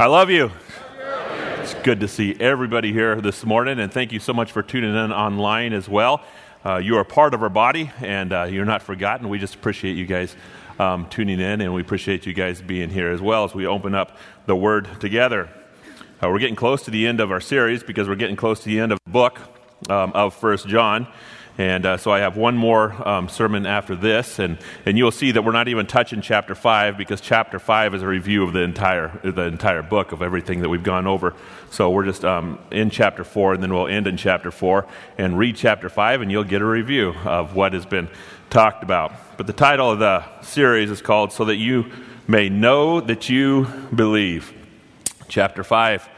I love you. It's good to see everybody here this morning, and thank you so much for tuning in online as well. Uh, you are part of our body, and uh, you're not forgotten. We just appreciate you guys um, tuning in, and we appreciate you guys being here as well as we open up the Word together. Uh, we're getting close to the end of our series because we're getting close to the end of the book um, of First John. And uh, so I have one more um, sermon after this, and, and you'll see that we're not even touching chapter 5 because chapter 5 is a review of the entire, the entire book of everything that we've gone over. So we're just um, in chapter 4, and then we'll end in chapter 4 and read chapter 5, and you'll get a review of what has been talked about. But the title of the series is called So That You May Know That You Believe. Chapter 5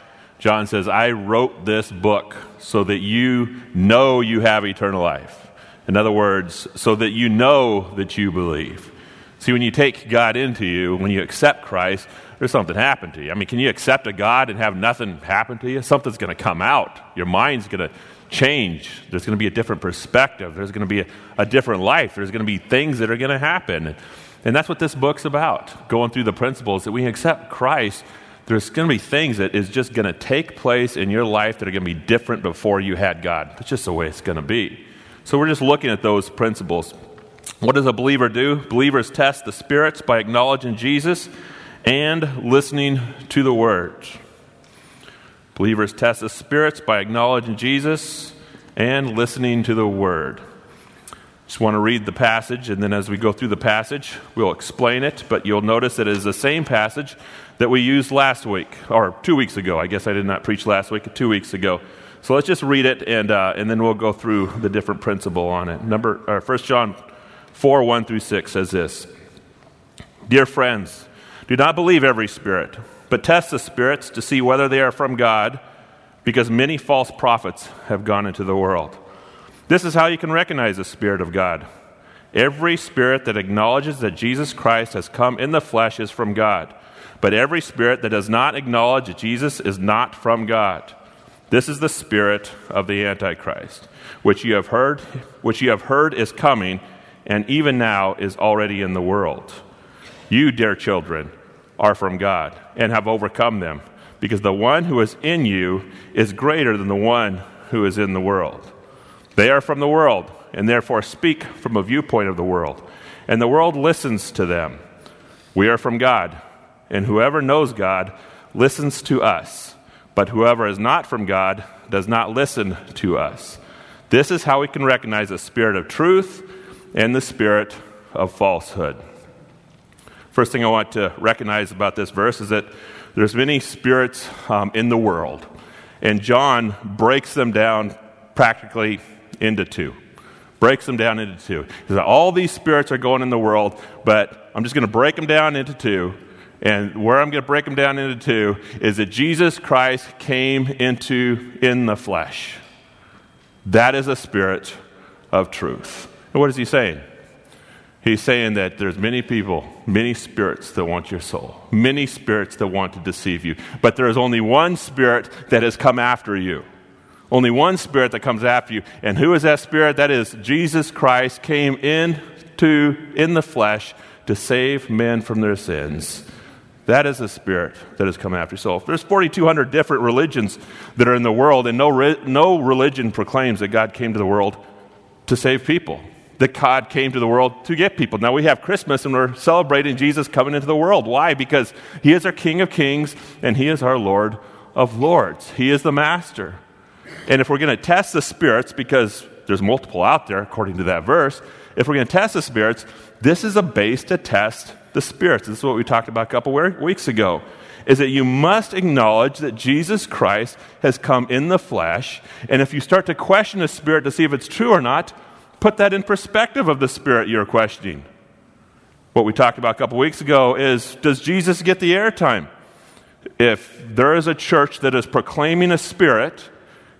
John says, I wrote this book so that you know you have eternal life. In other words, so that you know that you believe. See, when you take God into you, when you accept Christ, there's something happen to you. I mean, can you accept a God and have nothing happen to you? Something's going to come out. Your mind's going to change. There's going to be a different perspective. There's going to be a, a different life. There's going to be things that are going to happen. And that's what this book's about, going through the principles that we accept Christ there's going to be things that is just going to take place in your life that are going to be different before you had God. That's just the way it's going to be. So we're just looking at those principles. What does a believer do? Believers test the spirits by acknowledging Jesus and listening to the word. Believers test the spirits by acknowledging Jesus and listening to the word. Just want to read the passage, and then as we go through the passage, we'll explain it. But you'll notice it is the same passage that we used last week, or two weeks ago. I guess I did not preach last week, two weeks ago. So let's just read it, and, uh, and then we'll go through the different principle on it. Number, uh, 1 John 4 1 through 6 says this Dear friends, do not believe every spirit, but test the spirits to see whether they are from God, because many false prophets have gone into the world. This is how you can recognize the Spirit of God. Every spirit that acknowledges that Jesus Christ has come in the flesh is from God. But every spirit that does not acknowledge that Jesus is not from God. This is the spirit of the Antichrist, which you have heard, which you have heard is coming, and even now is already in the world. You, dear children, are from God and have overcome them, because the one who is in you is greater than the one who is in the world. They are from the world, and therefore speak from a viewpoint of the world, and the world listens to them. We are from God and whoever knows God listens to us, but whoever is not from God does not listen to us. This is how we can recognize the spirit of truth and the spirit of falsehood. First thing I want to recognize about this verse is that there's many spirits um, in the world, and John breaks them down practically into two. Breaks them down into two. All these spirits are going in the world, but I'm just going to break them down into two and where I'm going to break them down into two is that Jesus Christ came into in the flesh. That is a spirit of truth. And what is he saying? He's saying that there's many people, many spirits that want your soul, many spirits that want to deceive you. But there is only one spirit that has come after you. Only one spirit that comes after you. And who is that spirit? That is Jesus Christ came into in the flesh to save men from their sins. That is the spirit that has come after yourself. There's 4,200 different religions that are in the world, and no, re- no religion proclaims that God came to the world to save people, that God came to the world to get people. Now we have Christmas and we're celebrating Jesus coming into the world. Why? Because He is our King of Kings and He is our Lord of Lords. He is the Master. And if we're going to test the spirits, because there's multiple out there according to that verse, if we're going to test the spirits, this is a base to test the spirits. This is what we talked about a couple weeks ago. Is that you must acknowledge that Jesus Christ has come in the flesh. And if you start to question a spirit to see if it's true or not, put that in perspective of the spirit you're questioning. What we talked about a couple weeks ago is does Jesus get the airtime? If there is a church that is proclaiming a spirit,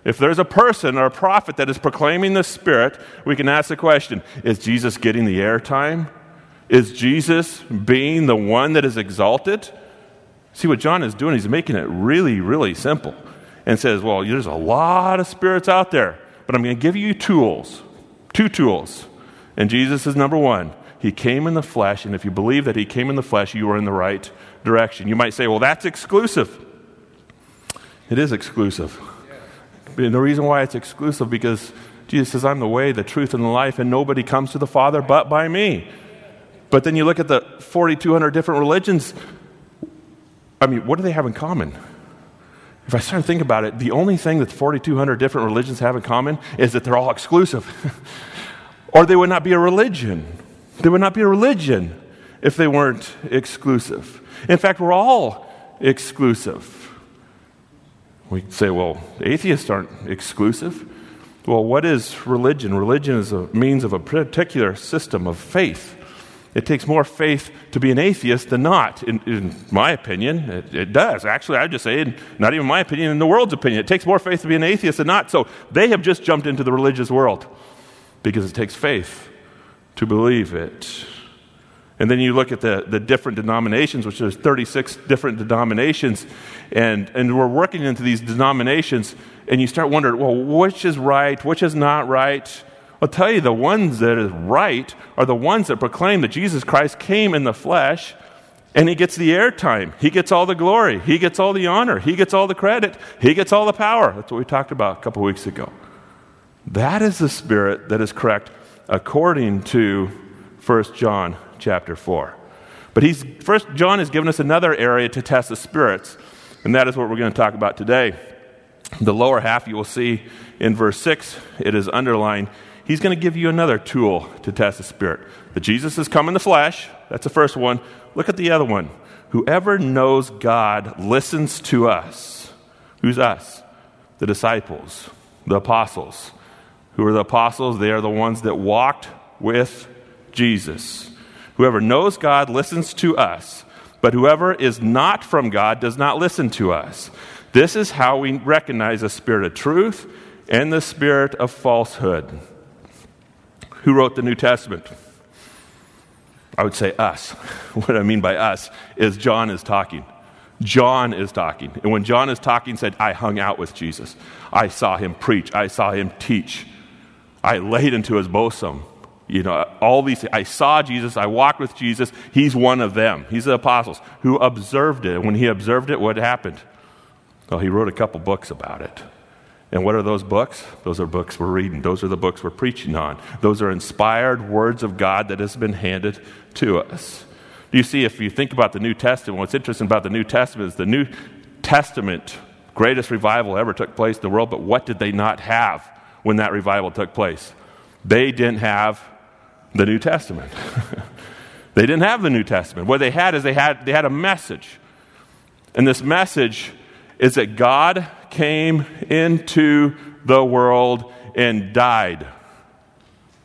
if there's a person or a prophet that is proclaiming the spirit, we can ask the question is Jesus getting the airtime? Is Jesus being the one that is exalted? See what John is doing? He's making it really, really simple and says, Well, there's a lot of spirits out there, but I'm going to give you tools, two tools. And Jesus is number one. He came in the flesh, and if you believe that he came in the flesh, you are in the right direction. You might say, Well, that's exclusive. It is exclusive. And the reason why it's exclusive because Jesus says, I'm the way, the truth, and the life, and nobody comes to the Father but by me. But then you look at the 4,200 different religions. I mean, what do they have in common? If I start to think about it, the only thing that 4,200 different religions have in common is that they're all exclusive. or they would not be a religion. They would not be a religion if they weren't exclusive. In fact, we're all exclusive. We say, well, atheists aren't exclusive. Well, what is religion? Religion is a means of a particular system of faith. It takes more faith to be an atheist than not, in, in my opinion. It, it, does. Actually, I would just say, not even my opinion, in the world's opinion, it takes more faith to be an atheist than not. So they have just jumped into the religious world because it takes faith to believe it. And then you look at the, the different denominations, which there's 36 different denominations, and, and we're working into these denominations, and you start wondering, well, which is right, which is not right? I'll tell you, the ones that are right are the ones that proclaim that Jesus Christ came in the flesh and he gets the airtime. He gets all the glory. He gets all the honor. He gets all the credit. He gets all the power. That's what we talked about a couple weeks ago. That is the spirit that is correct according to 1 John chapter 4. But he's, First John has given us another area to test the spirits, and that is what we're going to talk about today. The lower half you will see in verse 6, it is underlined he's going to give you another tool to test the Spirit. That Jesus has come in the flesh, that's the first one. Look at the other one. Whoever knows God listens to us. Who's us? The disciples, the apostles. Who are the apostles? They are the ones that walked with Jesus. Whoever knows God listens to us, but whoever is not from God does not listen to us. This is how we recognize the spirit of truth and the spirit of falsehood. Who wrote the New Testament? I would say us. What I mean by us is John is talking. John is talking. And when John is talking, said, I hung out with Jesus. I saw him preach. I saw him teach. I laid into his bosom. You know, all these I saw Jesus, I walked with Jesus. He's one of them. He's the apostles who observed it. And when he observed it, what happened? Well, he wrote a couple books about it. And what are those books? Those are books we're reading. Those are the books we're preaching on. Those are inspired words of God that has been handed to us. You see, if you think about the New Testament, what's interesting about the New Testament is the New Testament, greatest revival ever took place in the world, but what did they not have when that revival took place? They didn't have the New Testament. they didn't have the New Testament. What they had is they had, they had a message. And this message is that God came into the world and died.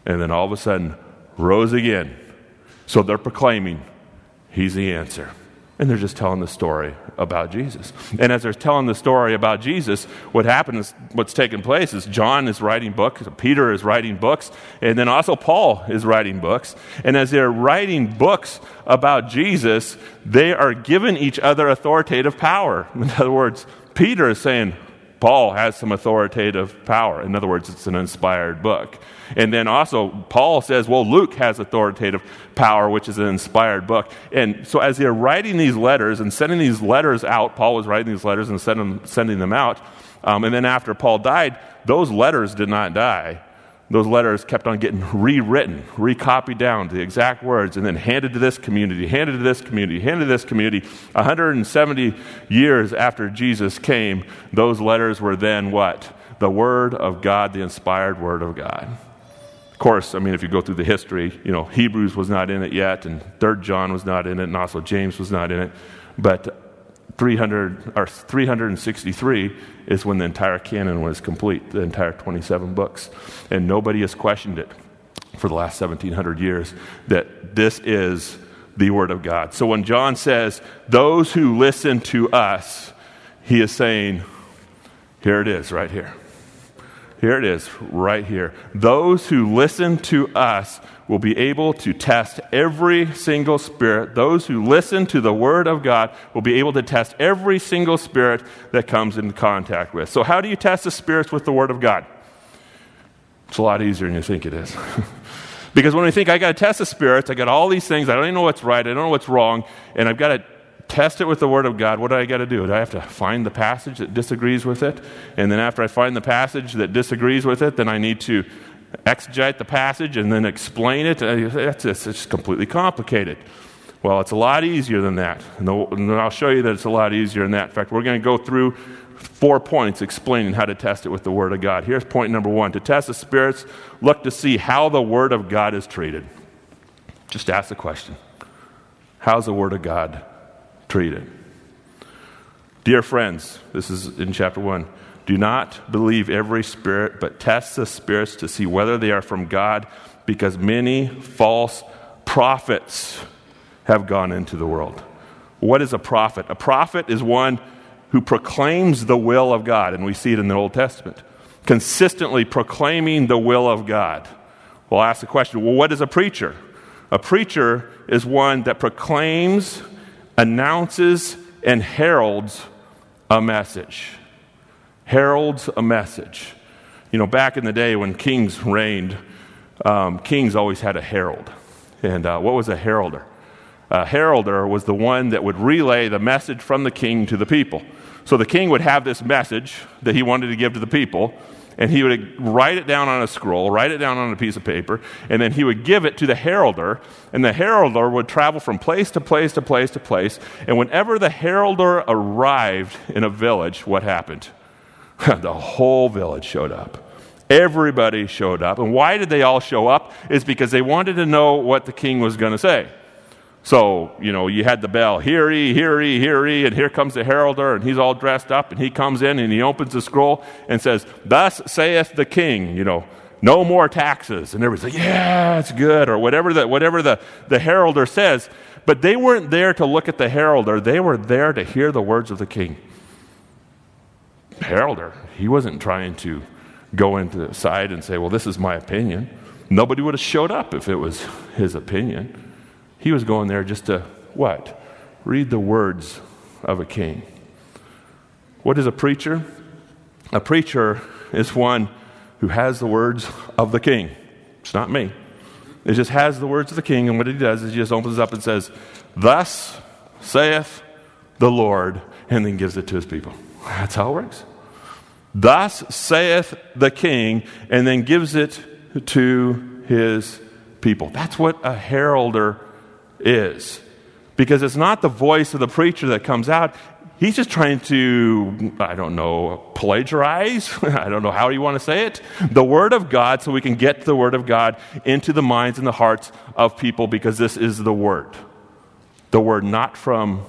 And then all of a sudden rose again. So they're proclaiming, He's the answer. And they're just telling the story about Jesus. And as they're telling the story about Jesus, what happens, what's taking place is John is writing books, Peter is writing books, and then also Paul is writing books. And as they're writing books about Jesus, they are giving each other authoritative power. In other words, Peter is saying, Paul has some authoritative power. In other words, it's an inspired book. And then also, Paul says, well, Luke has authoritative power, which is an inspired book. And so, as they're writing these letters and sending these letters out, Paul was writing these letters and sending, sending them out. Um, and then after Paul died, those letters did not die those letters kept on getting rewritten, recopied down to the exact words, and then handed to this community, handed to this community, handed to this community. 170 years after Jesus came, those letters were then what? The Word of God, the inspired Word of God. Of course, I mean, if you go through the history, you know, Hebrews was not in it yet, and Third John was not in it, and also James was not in it. But 300 or 363 is when the entire canon was complete, the entire 27 books. And nobody has questioned it for the last 1700 years that this is the Word of God. So when John says, Those who listen to us, he is saying, Here it is, right here. Here it is, right here. Those who listen to us will be able to test every single spirit. Those who listen to the Word of God will be able to test every single spirit that comes in contact with. So, how do you test the spirits with the Word of God? It's a lot easier than you think it is. because when we think, I got to test the spirits, I got all these things, I don't even know what's right, I don't know what's wrong, and I've got to test it with the Word of God, what do I got to do? Do I have to find the passage that disagrees with it? And then after I find the passage that disagrees with it, then I need to exegete the passage and then explain it. Uh, that's just, it's completely complicated. Well, it's a lot easier than that. And I'll show you that it's a lot easier than that. In fact, we're going to go through four points explaining how to test it with the Word of God. Here's point number one To test the spirits, look to see how the Word of God is treated. Just ask the question How's the Word of God treated? Dear friends, this is in chapter 1. Do not believe every spirit, but test the spirits to see whether they are from God, because many false prophets have gone into the world. What is a prophet? A prophet is one who proclaims the will of God, and we see it in the Old Testament, consistently proclaiming the will of God. We'll ask the question well, what is a preacher? A preacher is one that proclaims, announces, and heralds a message heralds a message. You know, back in the day when kings reigned, um, kings always had a herald. And uh, what was a heralder? A heralder was the one that would relay the message from the king to the people. So the king would have this message that he wanted to give to the people, and he would write it down on a scroll, write it down on a piece of paper, and then he would give it to the heralder, and the heralder would travel from place to place to place to place. And whenever the heralder arrived in a village, what happened? the whole village showed up. Everybody showed up. And why did they all show up? Is because they wanted to know what the king was going to say. So, you know, you had the bell, hear ye, hear ye, hear ye, and here comes the heralder, and he's all dressed up, and he comes in and he opens the scroll and says, Thus saith the king, you know, no more taxes. And everybody's like, Yeah, it's good, or whatever the whatever the, the heralder says. But they weren't there to look at the heralder, they were there to hear the words of the king heralder. He wasn't trying to go into the side and say, Well, this is my opinion. Nobody would have showed up if it was his opinion. He was going there just to what? Read the words of a king. What is a preacher? A preacher is one who has the words of the king. It's not me. It just has the words of the king, and what he does is he just opens up and says, Thus saith the Lord, and then gives it to his people. That's how it works. Thus saith the king, and then gives it to his people. That's what a heralder is. Because it's not the voice of the preacher that comes out. He's just trying to, I don't know, plagiarize. I don't know how you want to say it. The Word of God, so we can get the Word of God into the minds and the hearts of people because this is the Word. The Word not from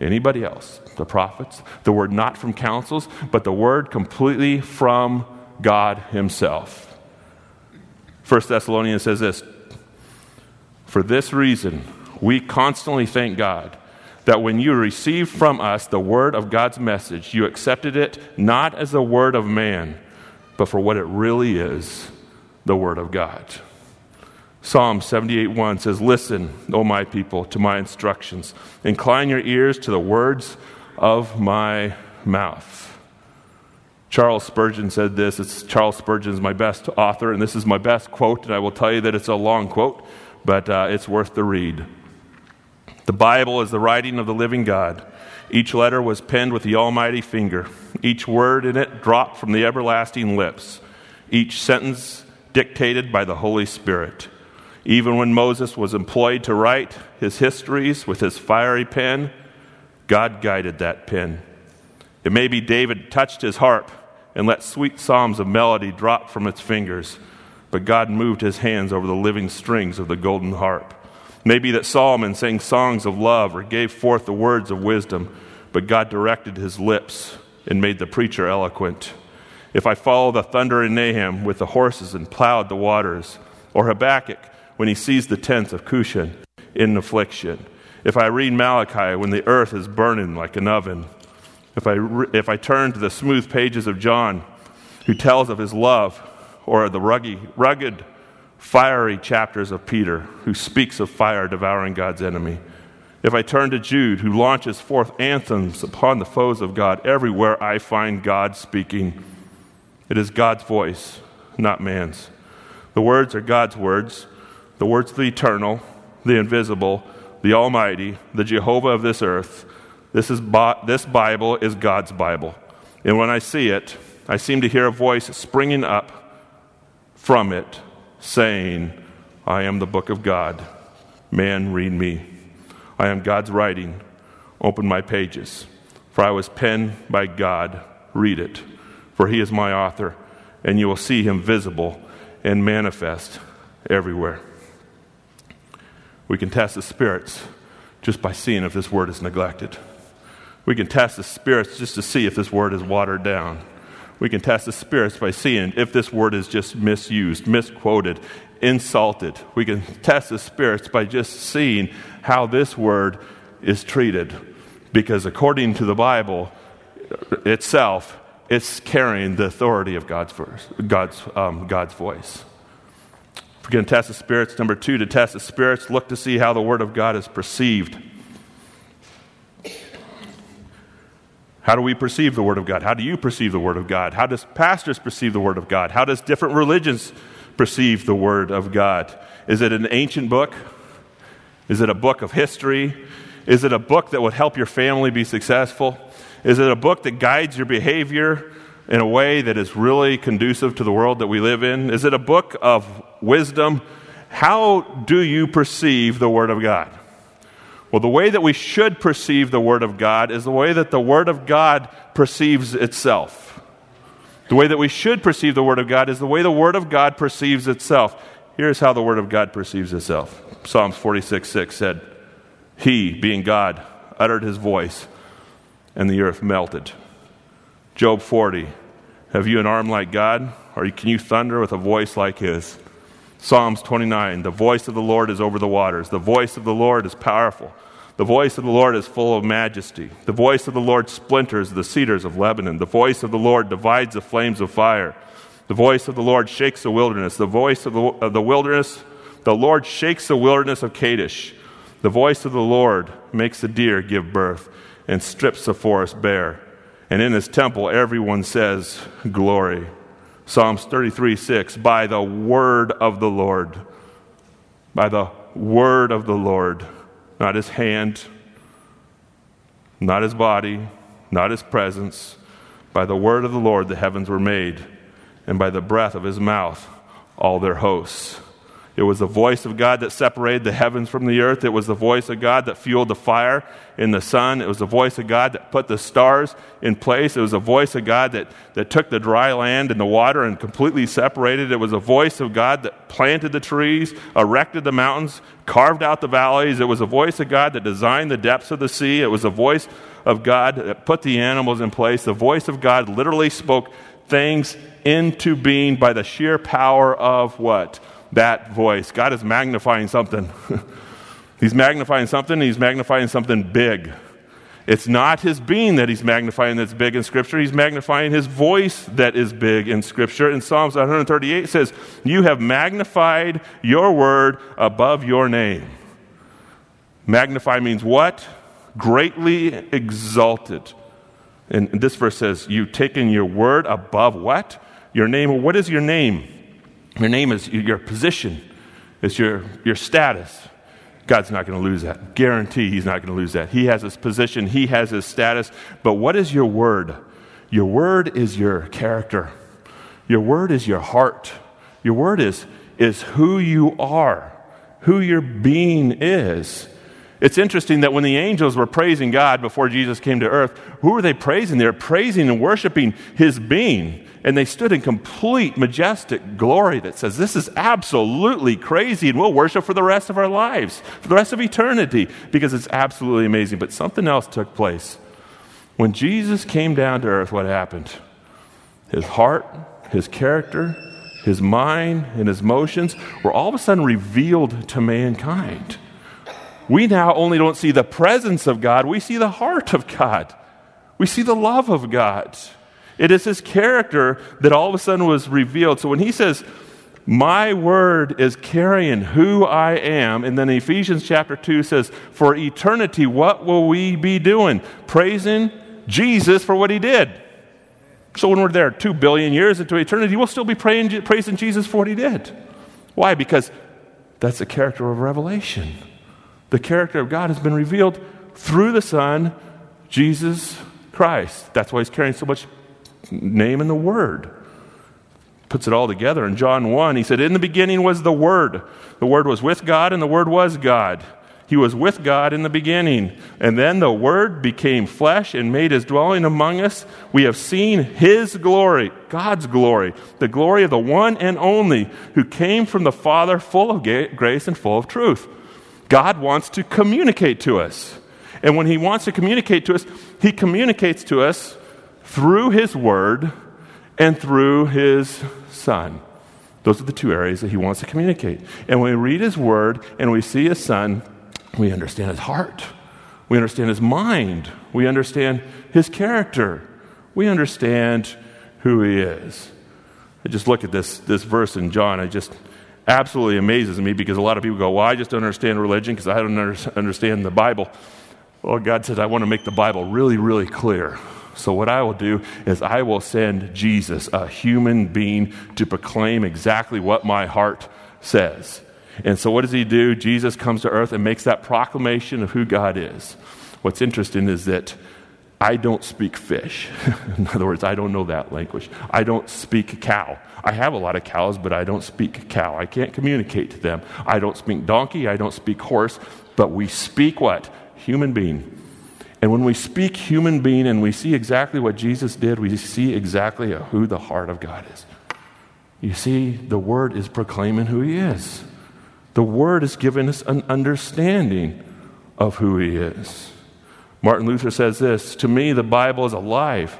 anybody else, the prophets, the word not from councils, but the word completely from God Himself. First Thessalonians says this For this reason, we constantly thank God that when you received from us the word of God's message, you accepted it not as the word of man, but for what it really is the word of God. Psalm 78 1 says, Listen, O my people, to my instructions. Incline your ears to the words of my mouth. Charles Spurgeon said this. It's Charles Spurgeon is my best author, and this is my best quote, and I will tell you that it's a long quote, but uh, it's worth the read. The Bible is the writing of the living God. Each letter was penned with the almighty finger. Each word in it dropped from the everlasting lips. Each sentence dictated by the Holy Spirit. Even when Moses was employed to write his histories with his fiery pen, God guided that pen. It may be David touched his harp and let sweet psalms of melody drop from its fingers, but God moved his hands over the living strings of the golden harp. Maybe that Solomon sang songs of love or gave forth the words of wisdom, but God directed his lips and made the preacher eloquent. If I follow the thunder in Nahum with the horses and plowed the waters, or Habakkuk when he sees the tents of Cushan in affliction. If I read Malachi when the earth is burning like an oven. If I, if I turn to the smooth pages of John, who tells of his love, or the rugged, rugged, fiery chapters of Peter, who speaks of fire devouring God's enemy. If I turn to Jude, who launches forth anthems upon the foes of God, everywhere I find God speaking. It is God's voice, not man's. The words are God's words, the words of the eternal, the invisible, the Almighty, the Jehovah of this earth. This, is, this Bible is God's Bible. And when I see it, I seem to hear a voice springing up from it saying, I am the book of God. Man, read me. I am God's writing. Open my pages. For I was penned by God. Read it. For he is my author, and you will see him visible and manifest everywhere. We can test the spirits just by seeing if this word is neglected. We can test the spirits just to see if this word is watered down. We can test the spirits by seeing if this word is just misused, misquoted, insulted. We can test the spirits by just seeing how this word is treated. Because according to the Bible itself, it's carrying the authority of God's, verse, God's, um, God's voice. If going to test the spirits, number two, to test the spirits, look to see how the Word of God is perceived. How do we perceive the Word of God? How do you perceive the Word of God? How does pastors perceive the Word of God? How does different religions perceive the Word of God? Is it an ancient book? Is it a book of history? Is it a book that would help your family be successful? Is it a book that guides your behavior in a way that is really conducive to the world that we live in? Is it a book of wisdom? How do you perceive the Word of God? Well, the way that we should perceive the Word of God is the way that the Word of God perceives itself. The way that we should perceive the Word of God is the way the Word of God perceives itself. Here's how the Word of God perceives itself Psalms 46 6 said, He, being God, uttered His voice, and the earth melted. Job 40, Have you an arm like God? Or can you thunder with a voice like His? Psalms 29 The voice of the Lord is over the waters. The voice of the Lord is powerful. The voice of the Lord is full of majesty. The voice of the Lord splinters the cedars of Lebanon. The voice of the Lord divides the flames of fire. The voice of the Lord shakes the wilderness. The voice of the, of the wilderness, the Lord shakes the wilderness of Kadesh. The voice of the Lord makes the deer give birth and strips the forest bare. And in his temple, everyone says, Glory. Psalms 33 6, by the word of the Lord. By the word of the Lord. Not his hand, not his body, not his presence. By the word of the Lord the heavens were made, and by the breath of his mouth all their hosts. It was the voice of God that separated the heavens from the earth. It was the voice of God that fueled the fire in the sun. It was the voice of God that put the stars in place. It was the voice of God that, that took the dry land and the water and completely separated. It was the voice of God that planted the trees, erected the mountains, carved out the valleys. It was the voice of God that designed the depths of the sea. It was the voice of God that put the animals in place. The voice of God literally spoke things into being by the sheer power of what? That voice. God is magnifying something. he's magnifying something, he's magnifying something big. It's not his being that he's magnifying that's big in Scripture. He's magnifying his voice that is big in Scripture. In Psalms 138 says, You have magnified your word above your name. Magnify means what? Greatly exalted. And this verse says, You've taken your word above what? Your name. What is your name? Your name is your position, it's your, your status. God's not going to lose that. Guarantee he's not going to lose that. He has his position, he has his status. But what is your word? Your word is your character. Your word is your heart. Your word is, is who you are, who your being is. It's interesting that when the angels were praising God before Jesus came to earth, who were they praising? They were praising and worshiping his being and they stood in complete majestic glory that says, This is absolutely crazy, and we'll worship for the rest of our lives, for the rest of eternity, because it's absolutely amazing. But something else took place. When Jesus came down to earth, what happened? His heart, his character, his mind, and his motions were all of a sudden revealed to mankind. We now only don't see the presence of God, we see the heart of God. We see the love of God. It is his character that all of a sudden was revealed. So when he says, My word is carrying who I am, and then Ephesians chapter 2 says, For eternity, what will we be doing? Praising Jesus for what he did. So when we're there two billion years into eternity, we'll still be praying, praising Jesus for what he did. Why? Because that's the character of revelation. The character of God has been revealed through the Son, Jesus Christ. That's why he's carrying so much name in the Word. Puts it all together. In John 1, he said, In the beginning was the Word. The Word was with God, and the Word was God. He was with God in the beginning. And then the Word became flesh and made his dwelling among us. We have seen his glory, God's glory, the glory of the one and only who came from the Father, full of grace and full of truth. God wants to communicate to us. And when he wants to communicate to us, he communicates to us through his Word and through his Son. Those are the two areas that he wants to communicate. And when we read his Word and we see his Son, we understand his heart. We understand his mind. We understand his character. We understand who he is. I just look at this, this verse in John. It just absolutely amazes me because a lot of people go, Well, I just don't understand religion because I don't understand the Bible. Well, God says, I want to make the Bible really, really clear. So, what I will do is I will send Jesus, a human being, to proclaim exactly what my heart says. And so, what does he do? Jesus comes to earth and makes that proclamation of who God is. What's interesting is that I don't speak fish. In other words, I don't know that language. I don't speak cow. I have a lot of cows, but I don't speak cow. I can't communicate to them. I don't speak donkey. I don't speak horse. But we speak what? Human being. And when we speak human being and we see exactly what Jesus did, we see exactly who the heart of God is. You see, the Word is proclaiming who He is. The Word has given us an understanding of who He is. Martin Luther says this To me, the Bible is alive.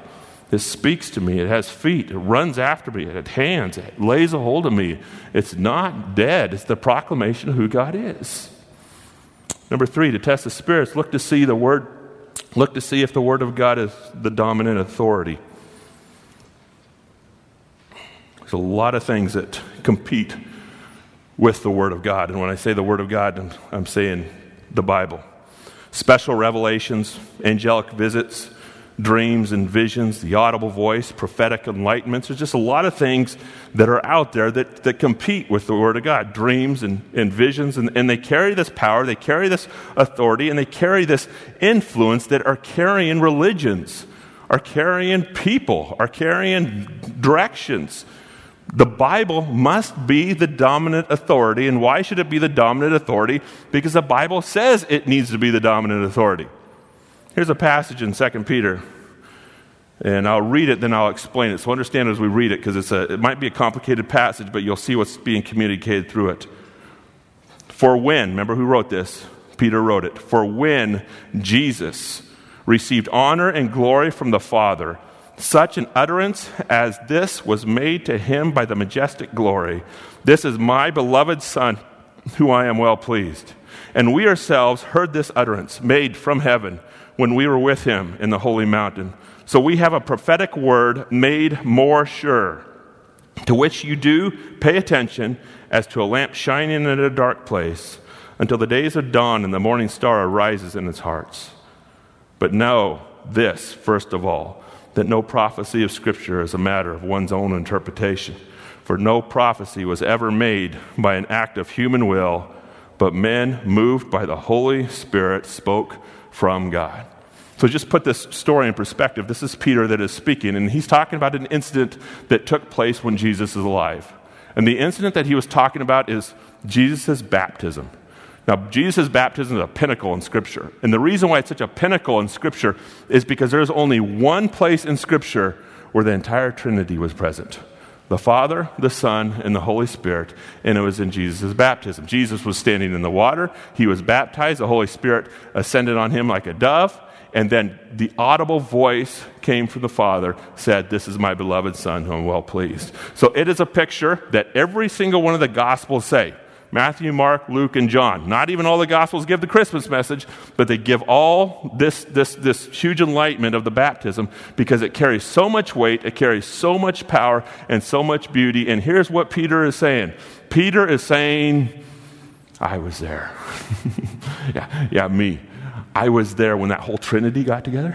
It speaks to me. It has feet. It runs after me. It has hands. It lays a hold of me. It's not dead. It's the proclamation of who God is. Number three, to test the spirits, look to see the word, look to see if the word of God is the dominant authority. There's a lot of things that compete with the Word of God. And when I say the Word of God, I'm, saying the Bible. Special revelations, angelic visits, dreams and visions, the audible voice, prophetic enlightenments. There's just a lot of things that are out there that, that compete with the Word of God dreams and, and visions. And, and they carry this power, they carry this authority, and they carry this influence that are carrying religions, are carrying people, are carrying directions. The Bible must be the dominant authority. And why should it be the dominant authority? Because the Bible says it needs to be the dominant authority. Here's a passage in 2 Peter. And I'll read it, then I'll explain it. So understand as we read it, because it might be a complicated passage, but you'll see what's being communicated through it. For when, remember who wrote this? Peter wrote it. For when Jesus received honor and glory from the Father, such an utterance as this was made to him by the majestic glory. This is my beloved Son, who I am well pleased. And we ourselves heard this utterance made from heaven when we were with him in the holy mountain. So we have a prophetic word made more sure, to which you do pay attention as to a lamp shining in a dark place until the days of dawn and the morning star arises in its hearts. But know this, first of all that no prophecy of Scripture is a matter of one's own interpretation. For no prophecy was ever made by an act of human will, but men moved by the Holy Spirit spoke from God. So just put this story in perspective. This is Peter that is speaking, and he's talking about an incident that took place when Jesus is alive. And the incident that he was talking about is Jesus' baptism. Now, Jesus' baptism is a pinnacle in Scripture. And the reason why it's such a pinnacle in Scripture is because there's only one place in Scripture where the entire Trinity was present the Father, the Son, and the Holy Spirit, and it was in Jesus' baptism. Jesus was standing in the water, he was baptized, the Holy Spirit ascended on him like a dove, and then the audible voice came from the Father, said, This is my beloved Son, whom I'm well pleased. So it is a picture that every single one of the Gospels say. Matthew, Mark, Luke, and John. Not even all the Gospels give the Christmas message, but they give all this, this, this huge enlightenment of the baptism because it carries so much weight, it carries so much power, and so much beauty. And here's what Peter is saying Peter is saying, I was there. yeah, yeah, me. I was there when that whole Trinity got together.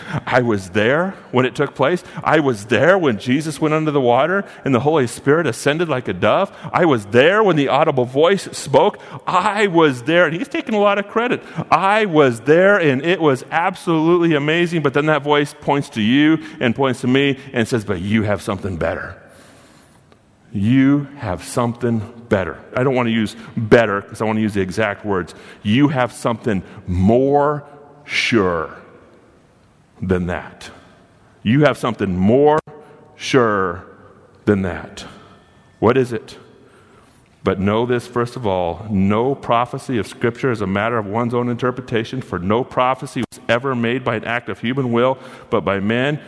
I was there when it took place. I was there when Jesus went under the water and the Holy Spirit ascended like a dove. I was there when the audible voice spoke. I was there. And he's taking a lot of credit. I was there and it was absolutely amazing. But then that voice points to you and points to me and says, But you have something better. You have something better. I don't want to use better because I want to use the exact words. You have something more sure than that. You have something more sure than that. What is it? But know this, first of all no prophecy of Scripture is a matter of one's own interpretation, for no prophecy was ever made by an act of human will, but by men,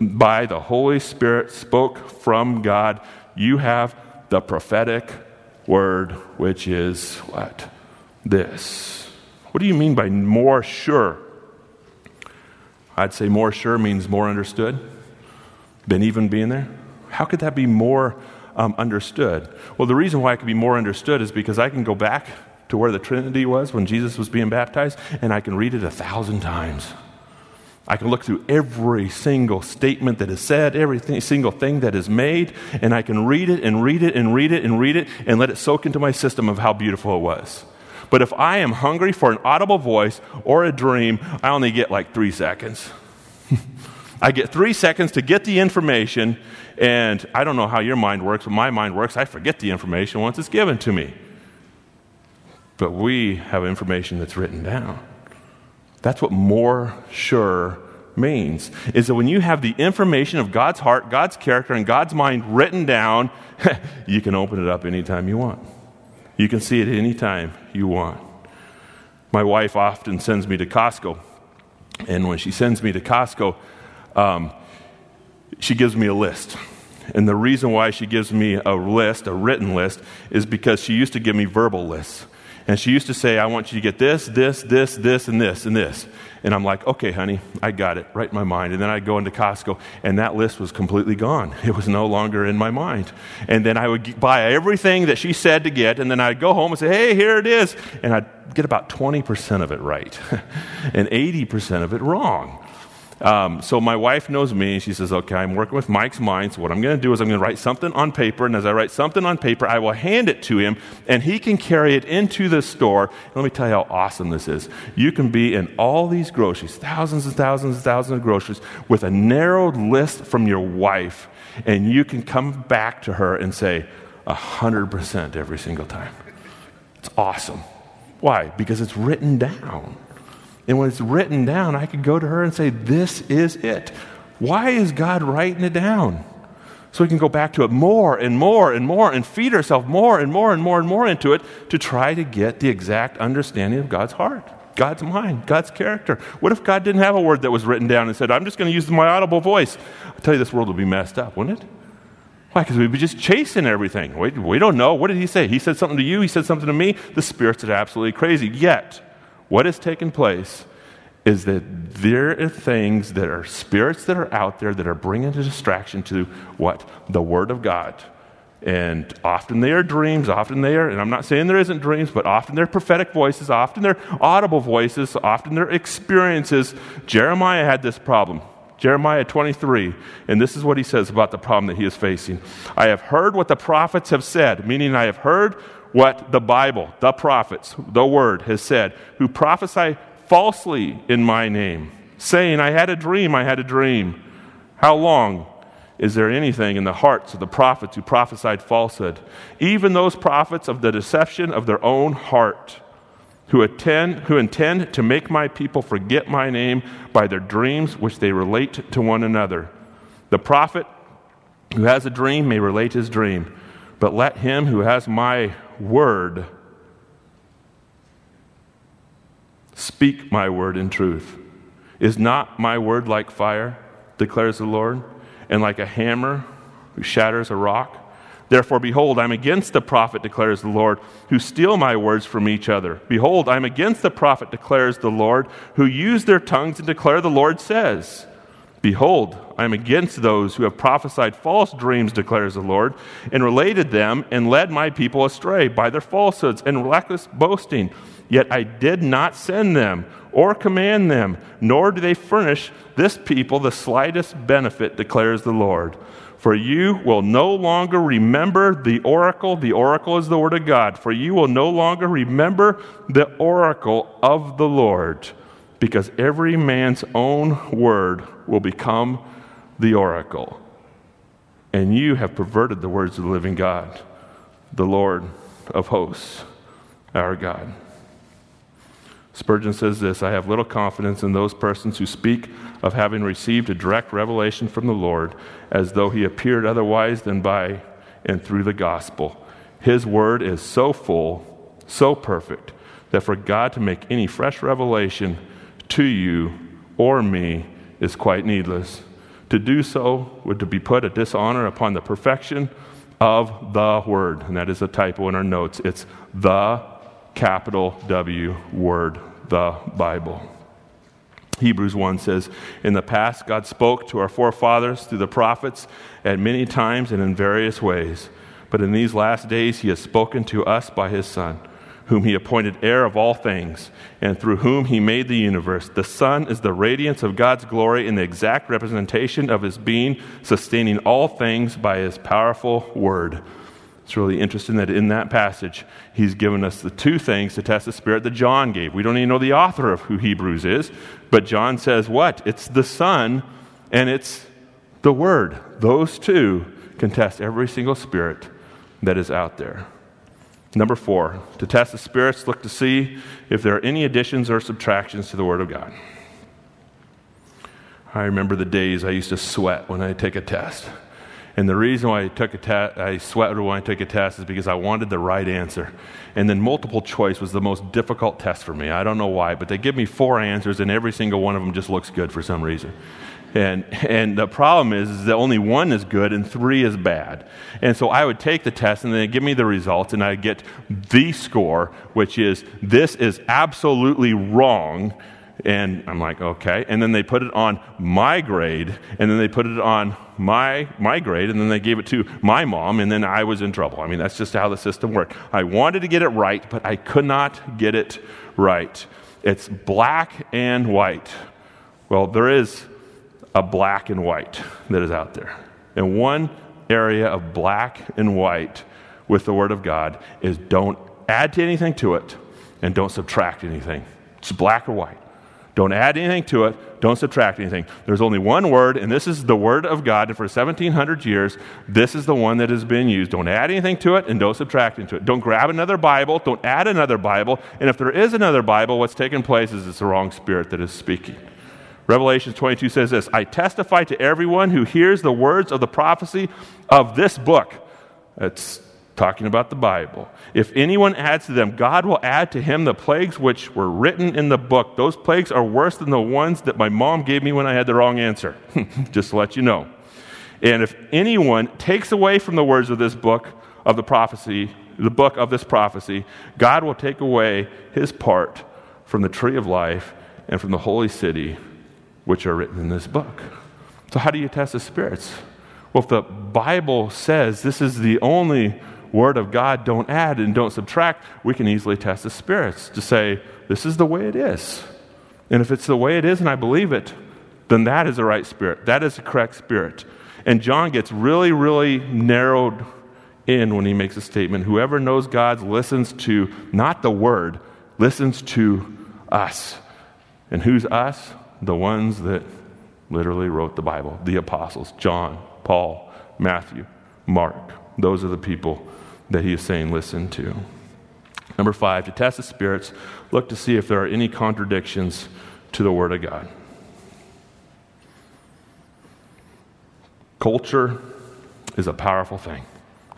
by the Holy Spirit, spoke from God you have the prophetic word, which is what? This. What do you mean by more sure? I'd say more sure means more understood than even being there. How could that be more um, understood? Well, the reason why it could be more understood is because I can go back to where the Trinity was when Jesus was being baptized, and I can read it a thousand times. I can look through every single statement that is said, every single thing that is made, and I can read it and read it and read it and read it and let it soak into my system of how beautiful it was. But if I am hungry for an audible voice or a dream, I only get like three seconds. I get three seconds to get the information, and I don't know how your mind works, but my mind works. I forget the information once it's given to me. But we have information that's written down. That's what more sure means. Is that when you have the information of God's heart, God's character, and God's mind written down, you can open it up anytime you want. You can see it anytime you want. My wife often sends me to Costco. And when she sends me to Costco, um, she gives me a list. And the reason why she gives me a list, a written list, is because she used to give me verbal lists. And she used to say, I want you to get this, this, this, this, and this, and this. And I'm like, okay, honey, I got it right in my mind. And then I'd go into Costco, and that list was completely gone. It was no longer in my mind. And then I would buy everything that she said to get, and then I'd go home and say, hey, here it is. And I'd get about 20% of it right, and 80% of it wrong. Um, so my wife knows me. and She says, okay, I'm working with Mike's mind. So what I'm going to do is I'm going to write something on paper. And as I write something on paper, I will hand it to him and he can carry it into the store. And let me tell you how awesome this is. You can be in all these groceries, thousands and thousands and thousands of groceries with a narrowed list from your wife. And you can come back to her and say, 100% every single time. It's awesome. Why? Because it's written down. And when it's written down, I could go to her and say, This is it. Why is God writing it down? So we can go back to it more and more and more and feed ourselves more and more and more and more into it to try to get the exact understanding of God's heart, God's mind, God's character. What if God didn't have a word that was written down and said, I'm just going to use my audible voice? I tell you, this world would be messed up, wouldn't it? Why? Because we'd be just chasing everything. We, we don't know. What did he say? He said something to you, he said something to me. The spirits absolutely crazy. Yet, what has taken place is that there are things that are spirits that are out there that are bringing a distraction to what? The Word of God. And often they are dreams, often they are, and I'm not saying there isn't dreams, but often they're prophetic voices, often they're audible voices, often they're experiences. Jeremiah had this problem. Jeremiah 23, and this is what he says about the problem that he is facing. I have heard what the prophets have said, meaning I have heard what the Bible, the prophets, the Word has said, who prophesy falsely in my name, saying, I had a dream, I had a dream. How long? Is there anything in the hearts of the prophets who prophesied falsehood? Even those prophets of the deception of their own heart, who, attend, who intend to make my people forget my name by their dreams which they relate to one another. The prophet who has a dream may relate his dream, but let him who has my word speak my word in truth. Is not my word like fire, declares the Lord, and like a hammer who shatters a rock? Therefore, behold, I'm against the prophet, declares the Lord, who steal my words from each other. Behold, I'm against the prophet, declares the Lord, who use their tongues and declare the Lord says. Behold, I am against those who have prophesied false dreams, declares the Lord, and related them and led my people astray by their falsehoods and reckless boasting. Yet I did not send them or command them, nor do they furnish this people the slightest benefit, declares the Lord. For you will no longer remember the oracle. The oracle is the word of God. For you will no longer remember the oracle of the Lord, because every man's own word will become the oracle. And you have perverted the words of the living God, the Lord of hosts, our God. Spurgeon says this I have little confidence in those persons who speak of having received a direct revelation from the Lord as though he appeared otherwise than by and through the gospel. His word is so full, so perfect, that for God to make any fresh revelation to you or me is quite needless. To do so would to be put a dishonor upon the perfection of the word. And that is a typo in our notes. It's the capital W word, the Bible. Hebrews 1 says, In the past, God spoke to our forefathers through the prophets at many times and in various ways. But in these last days, He has spoken to us by His Son whom he appointed heir of all things, and through whom he made the universe. The Son is the radiance of God's glory and the exact representation of his being, sustaining all things by his powerful word. It's really interesting that in that passage, he's given us the two things to test the Spirit that John gave. We don't even know the author of who Hebrews is, but John says what? It's the Son and it's the Word. Those two can test every single spirit that is out there. Number four, to test the spirits, look to see if there are any additions or subtractions to the Word of God. I remember the days I used to sweat when I take a test. And the reason why I took a test, I sweated when I took a test is because I wanted the right answer. And then multiple choice was the most difficult test for me. I don't know why, but they give me four answers, and every single one of them just looks good for some reason. And, and the problem is, is that only one is good and three is bad. And so I would take the test and they give me the results and I get the score, which is this is absolutely wrong. And I'm like, okay. And then they put it on my grade, and then they put it on my, my grade, and then they gave it to my mom, and then I was in trouble. I mean, that's just how the system worked. I wanted to get it right, but I could not get it right. It's black and white. Well, there is a black and white that is out there. And one area of black and white with the Word of God is don't add to anything to it and don't subtract anything. It's black or white. Don't add anything to it. Don't subtract anything. There's only one word, and this is the Word of God. And for 1700 years, this is the one that has been used. Don't add anything to it, and don't subtract into it. Don't grab another Bible. Don't add another Bible. And if there is another Bible, what's taking place is it's the wrong spirit that is speaking. Revelation 22 says this I testify to everyone who hears the words of the prophecy of this book. It's talking about the Bible. If anyone adds to them, God will add to him the plagues which were written in the book. Those plagues are worse than the ones that my mom gave me when I had the wrong answer. Just to let you know. And if anyone takes away from the words of this book of the prophecy, the book of this prophecy, God will take away his part from the tree of life and from the holy city which are written in this book. So, how do you test the spirits? Well, if the Bible says this is the only word of God, don't add and don't subtract, we can easily test the spirits to say, this is the way it is. And if it's the way it is and I believe it, then that is the right spirit. That is the correct spirit. And John gets really, really narrowed in when he makes a statement. Whoever knows God listens to not the word, listens to us. And who's us? The ones that literally wrote the Bible the apostles, John, Paul, Matthew, Mark. Those are the people that he is saying listen to. Number five, to test the spirits, look to see if there are any contradictions to the Word of God. Culture is a powerful thing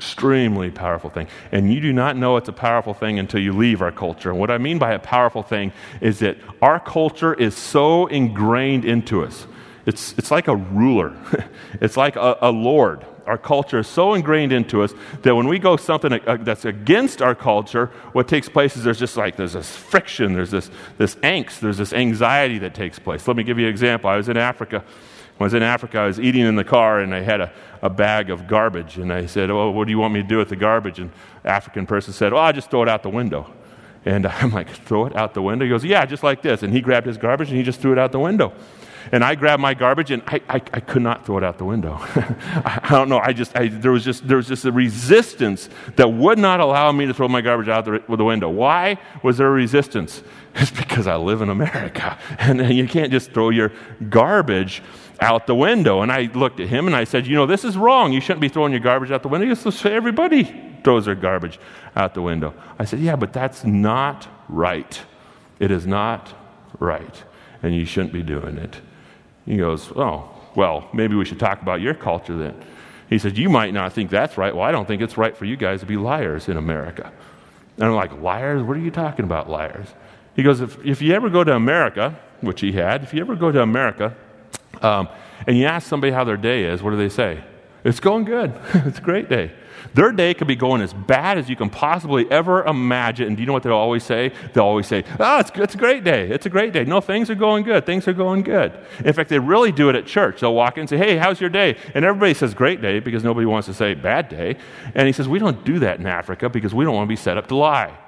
extremely powerful thing. And you do not know it's a powerful thing until you leave our culture. And what I mean by a powerful thing is that our culture is so ingrained into us. It's, it's like a ruler, it's like a, a lord. Our culture is so ingrained into us that when we go something uh, that's against our culture, what takes place is there's just like there's this friction, there's this, this angst, there's this anxiety that takes place. Let me give you an example. I was in Africa when I was in Africa, I was eating in the car and I had a, a bag of garbage. And I said, Oh, what do you want me to do with the garbage? And African person said, Oh, I'll just throw it out the window. And I'm like, throw it out the window? He goes, yeah, just like this. And he grabbed his garbage and he just threw it out the window. And I grabbed my garbage and I, I, I could not throw it out the window. I, I, don't know. I just, there, was just, there was just a resistance that would not allow me to throw my garbage out the, the window. Why was there a resistance? It's because I live in America. And, and you can't just throw your garbage out the window. And I looked at him and I said, You know, this is wrong. You shouldn't be throwing your garbage out the window. Goes, Everybody throws their garbage out the window. I said, Yeah, but that's not right. It is not right. And you shouldn't be doing it. He goes, Oh, well, maybe we should talk about your culture then. He said, You might not think that's right. Well, I don't think it's right for you guys to be liars in America. And I'm like, Liars? What are you talking about, liars? He goes, If, if you ever go to America, which he had, if you ever go to America um, and you ask somebody how their day is, what do they say? It's going good. it's a great day. Their day could be going as bad as you can possibly ever imagine. And do you know what they'll always say? They'll always say, Oh, it's, it's a great day. It's a great day. No, things are going good. Things are going good. In fact, they really do it at church. They'll walk in and say, Hey, how's your day? And everybody says, Great day, because nobody wants to say bad day. And he says, We don't do that in Africa because we don't want to be set up to lie.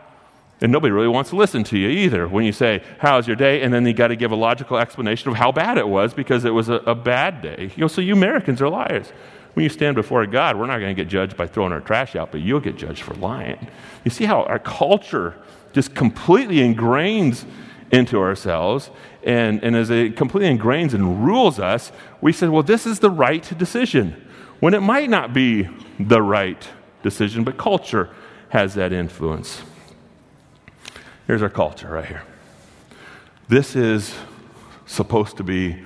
And nobody really wants to listen to you either when you say, How's your day? And then you got to give a logical explanation of how bad it was because it was a, a bad day. You know, so you Americans are liars. When you stand before God, we're not going to get judged by throwing our trash out, but you'll get judged for lying. You see how our culture just completely ingrains into ourselves, and, and as it completely ingrains and rules us, we say, well, this is the right decision, when it might not be the right decision, but culture has that influence. Here's our culture right here. This is supposed to be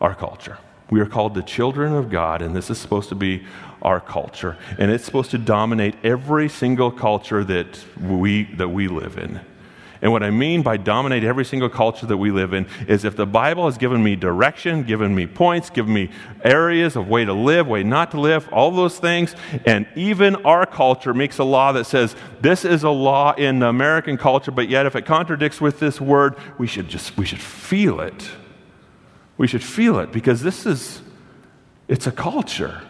our culture. We are called the children of God, and this is supposed to be our culture. And it's supposed to dominate every single culture that we, that we live in. And what I mean by dominate every single culture that we live in is if the Bible has given me direction, given me points, given me areas of way to live, way not to live, all those things, and even our culture makes a law that says this is a law in the American culture, but yet if it contradicts with this word, we should just we should feel it we should feel it because this is, it's a culture.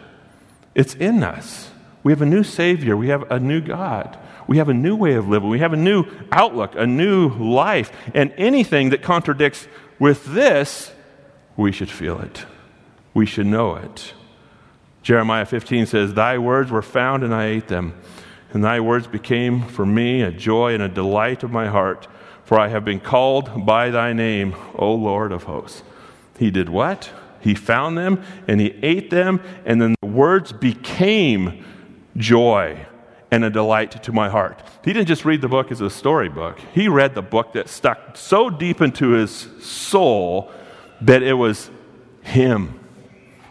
It's in us. We have a new Savior. We have a new God. We have a new way of living. We have a new outlook, a new life. And anything that contradicts with this, we should feel it. We should know it. Jeremiah 15 says, Thy words were found, and I ate them. And thy words became for me a joy and a delight of my heart, for I have been called by thy name, O Lord of hosts. He did what? He found them and he ate them, and then the words became joy and a delight to my heart. He didn't just read the book as a storybook, he read the book that stuck so deep into his soul that it was him.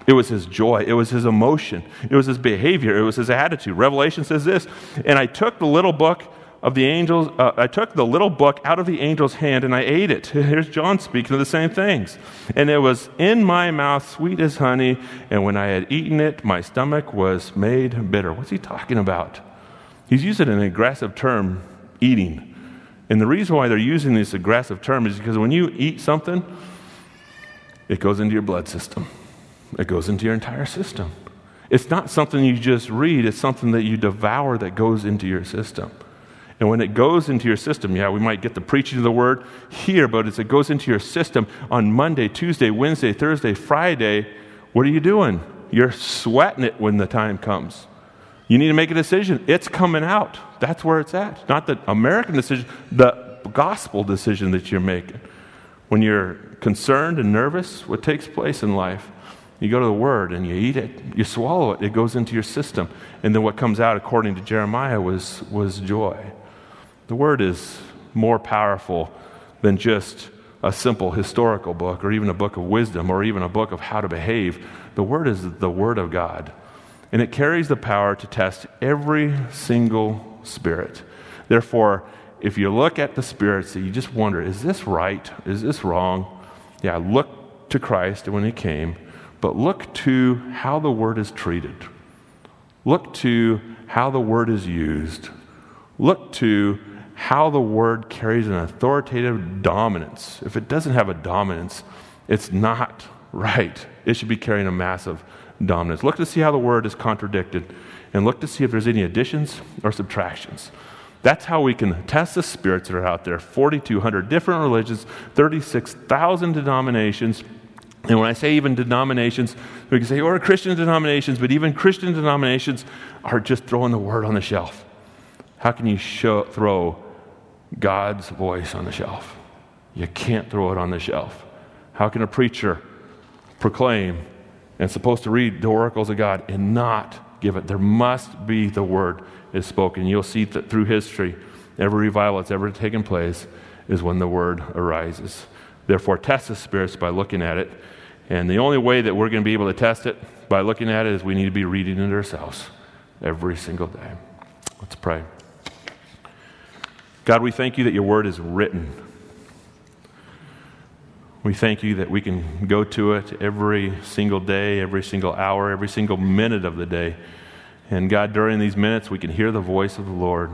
It was his joy. It was his emotion. It was his behavior. It was his attitude. Revelation says this And I took the little book of the angels, uh, I took the little book out of the angel's hand and I ate it. Here's John speaking of the same things. And it was in my mouth sweet as honey, and when I had eaten it, my stomach was made bitter. What's he talking about? He's using an aggressive term, eating. And the reason why they're using this aggressive term is because when you eat something, it goes into your blood system, it goes into your entire system. It's not something you just read, it's something that you devour that goes into your system. And when it goes into your system, yeah, we might get the preaching of the word here, but as it goes into your system on Monday, Tuesday, Wednesday, Thursday, Friday, what are you doing? You're sweating it when the time comes. You need to make a decision. It's coming out. That's where it's at. Not the American decision, the gospel decision that you're making. When you're concerned and nervous, what takes place in life? You go to the Word and you eat it, you swallow it, it goes into your system. And then what comes out, according to Jeremiah, was, was joy. The Word is more powerful than just a simple historical book or even a book of wisdom or even a book of how to behave. The Word is the Word of God. And it carries the power to test every single spirit. Therefore, if you look at the spirits, that you just wonder is this right? Is this wrong? Yeah, look to Christ when He came, but look to how the Word is treated. Look to how the Word is used. Look to how the word carries an authoritative dominance. If it doesn't have a dominance, it's not right. It should be carrying a massive dominance. Look to see how the word is contradicted, and look to see if there's any additions or subtractions. That's how we can test the spirits that are out there 4,200 different religions, 36,000 denominations. And when I say even denominations, we can say, or Christian denominations, but even Christian denominations are just throwing the word on the shelf. How can you show, throw God's voice on the shelf? You can't throw it on the shelf. How can a preacher proclaim and supposed to read the oracles of God and not give it? There must be the word is spoken. You'll see that through history, every revival that's ever taken place is when the word arises. Therefore, test the spirits by looking at it. And the only way that we're going to be able to test it by looking at it is we need to be reading it ourselves every single day. Let's pray. God, we thank you that your word is written. We thank you that we can go to it every single day, every single hour, every single minute of the day. And God, during these minutes, we can hear the voice of the Lord.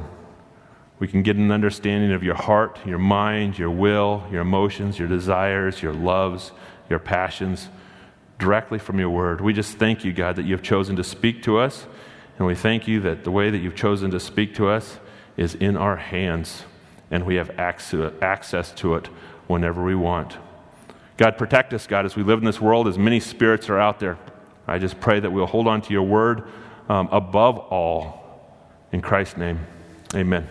We can get an understanding of your heart, your mind, your will, your emotions, your desires, your loves, your passions directly from your word. We just thank you, God, that you have chosen to speak to us. And we thank you that the way that you've chosen to speak to us is in our hands, and we have access to it whenever we want. God, protect us, God, as we live in this world, as many spirits are out there. I just pray that we'll hold on to your word um, above all. In Christ's name, amen.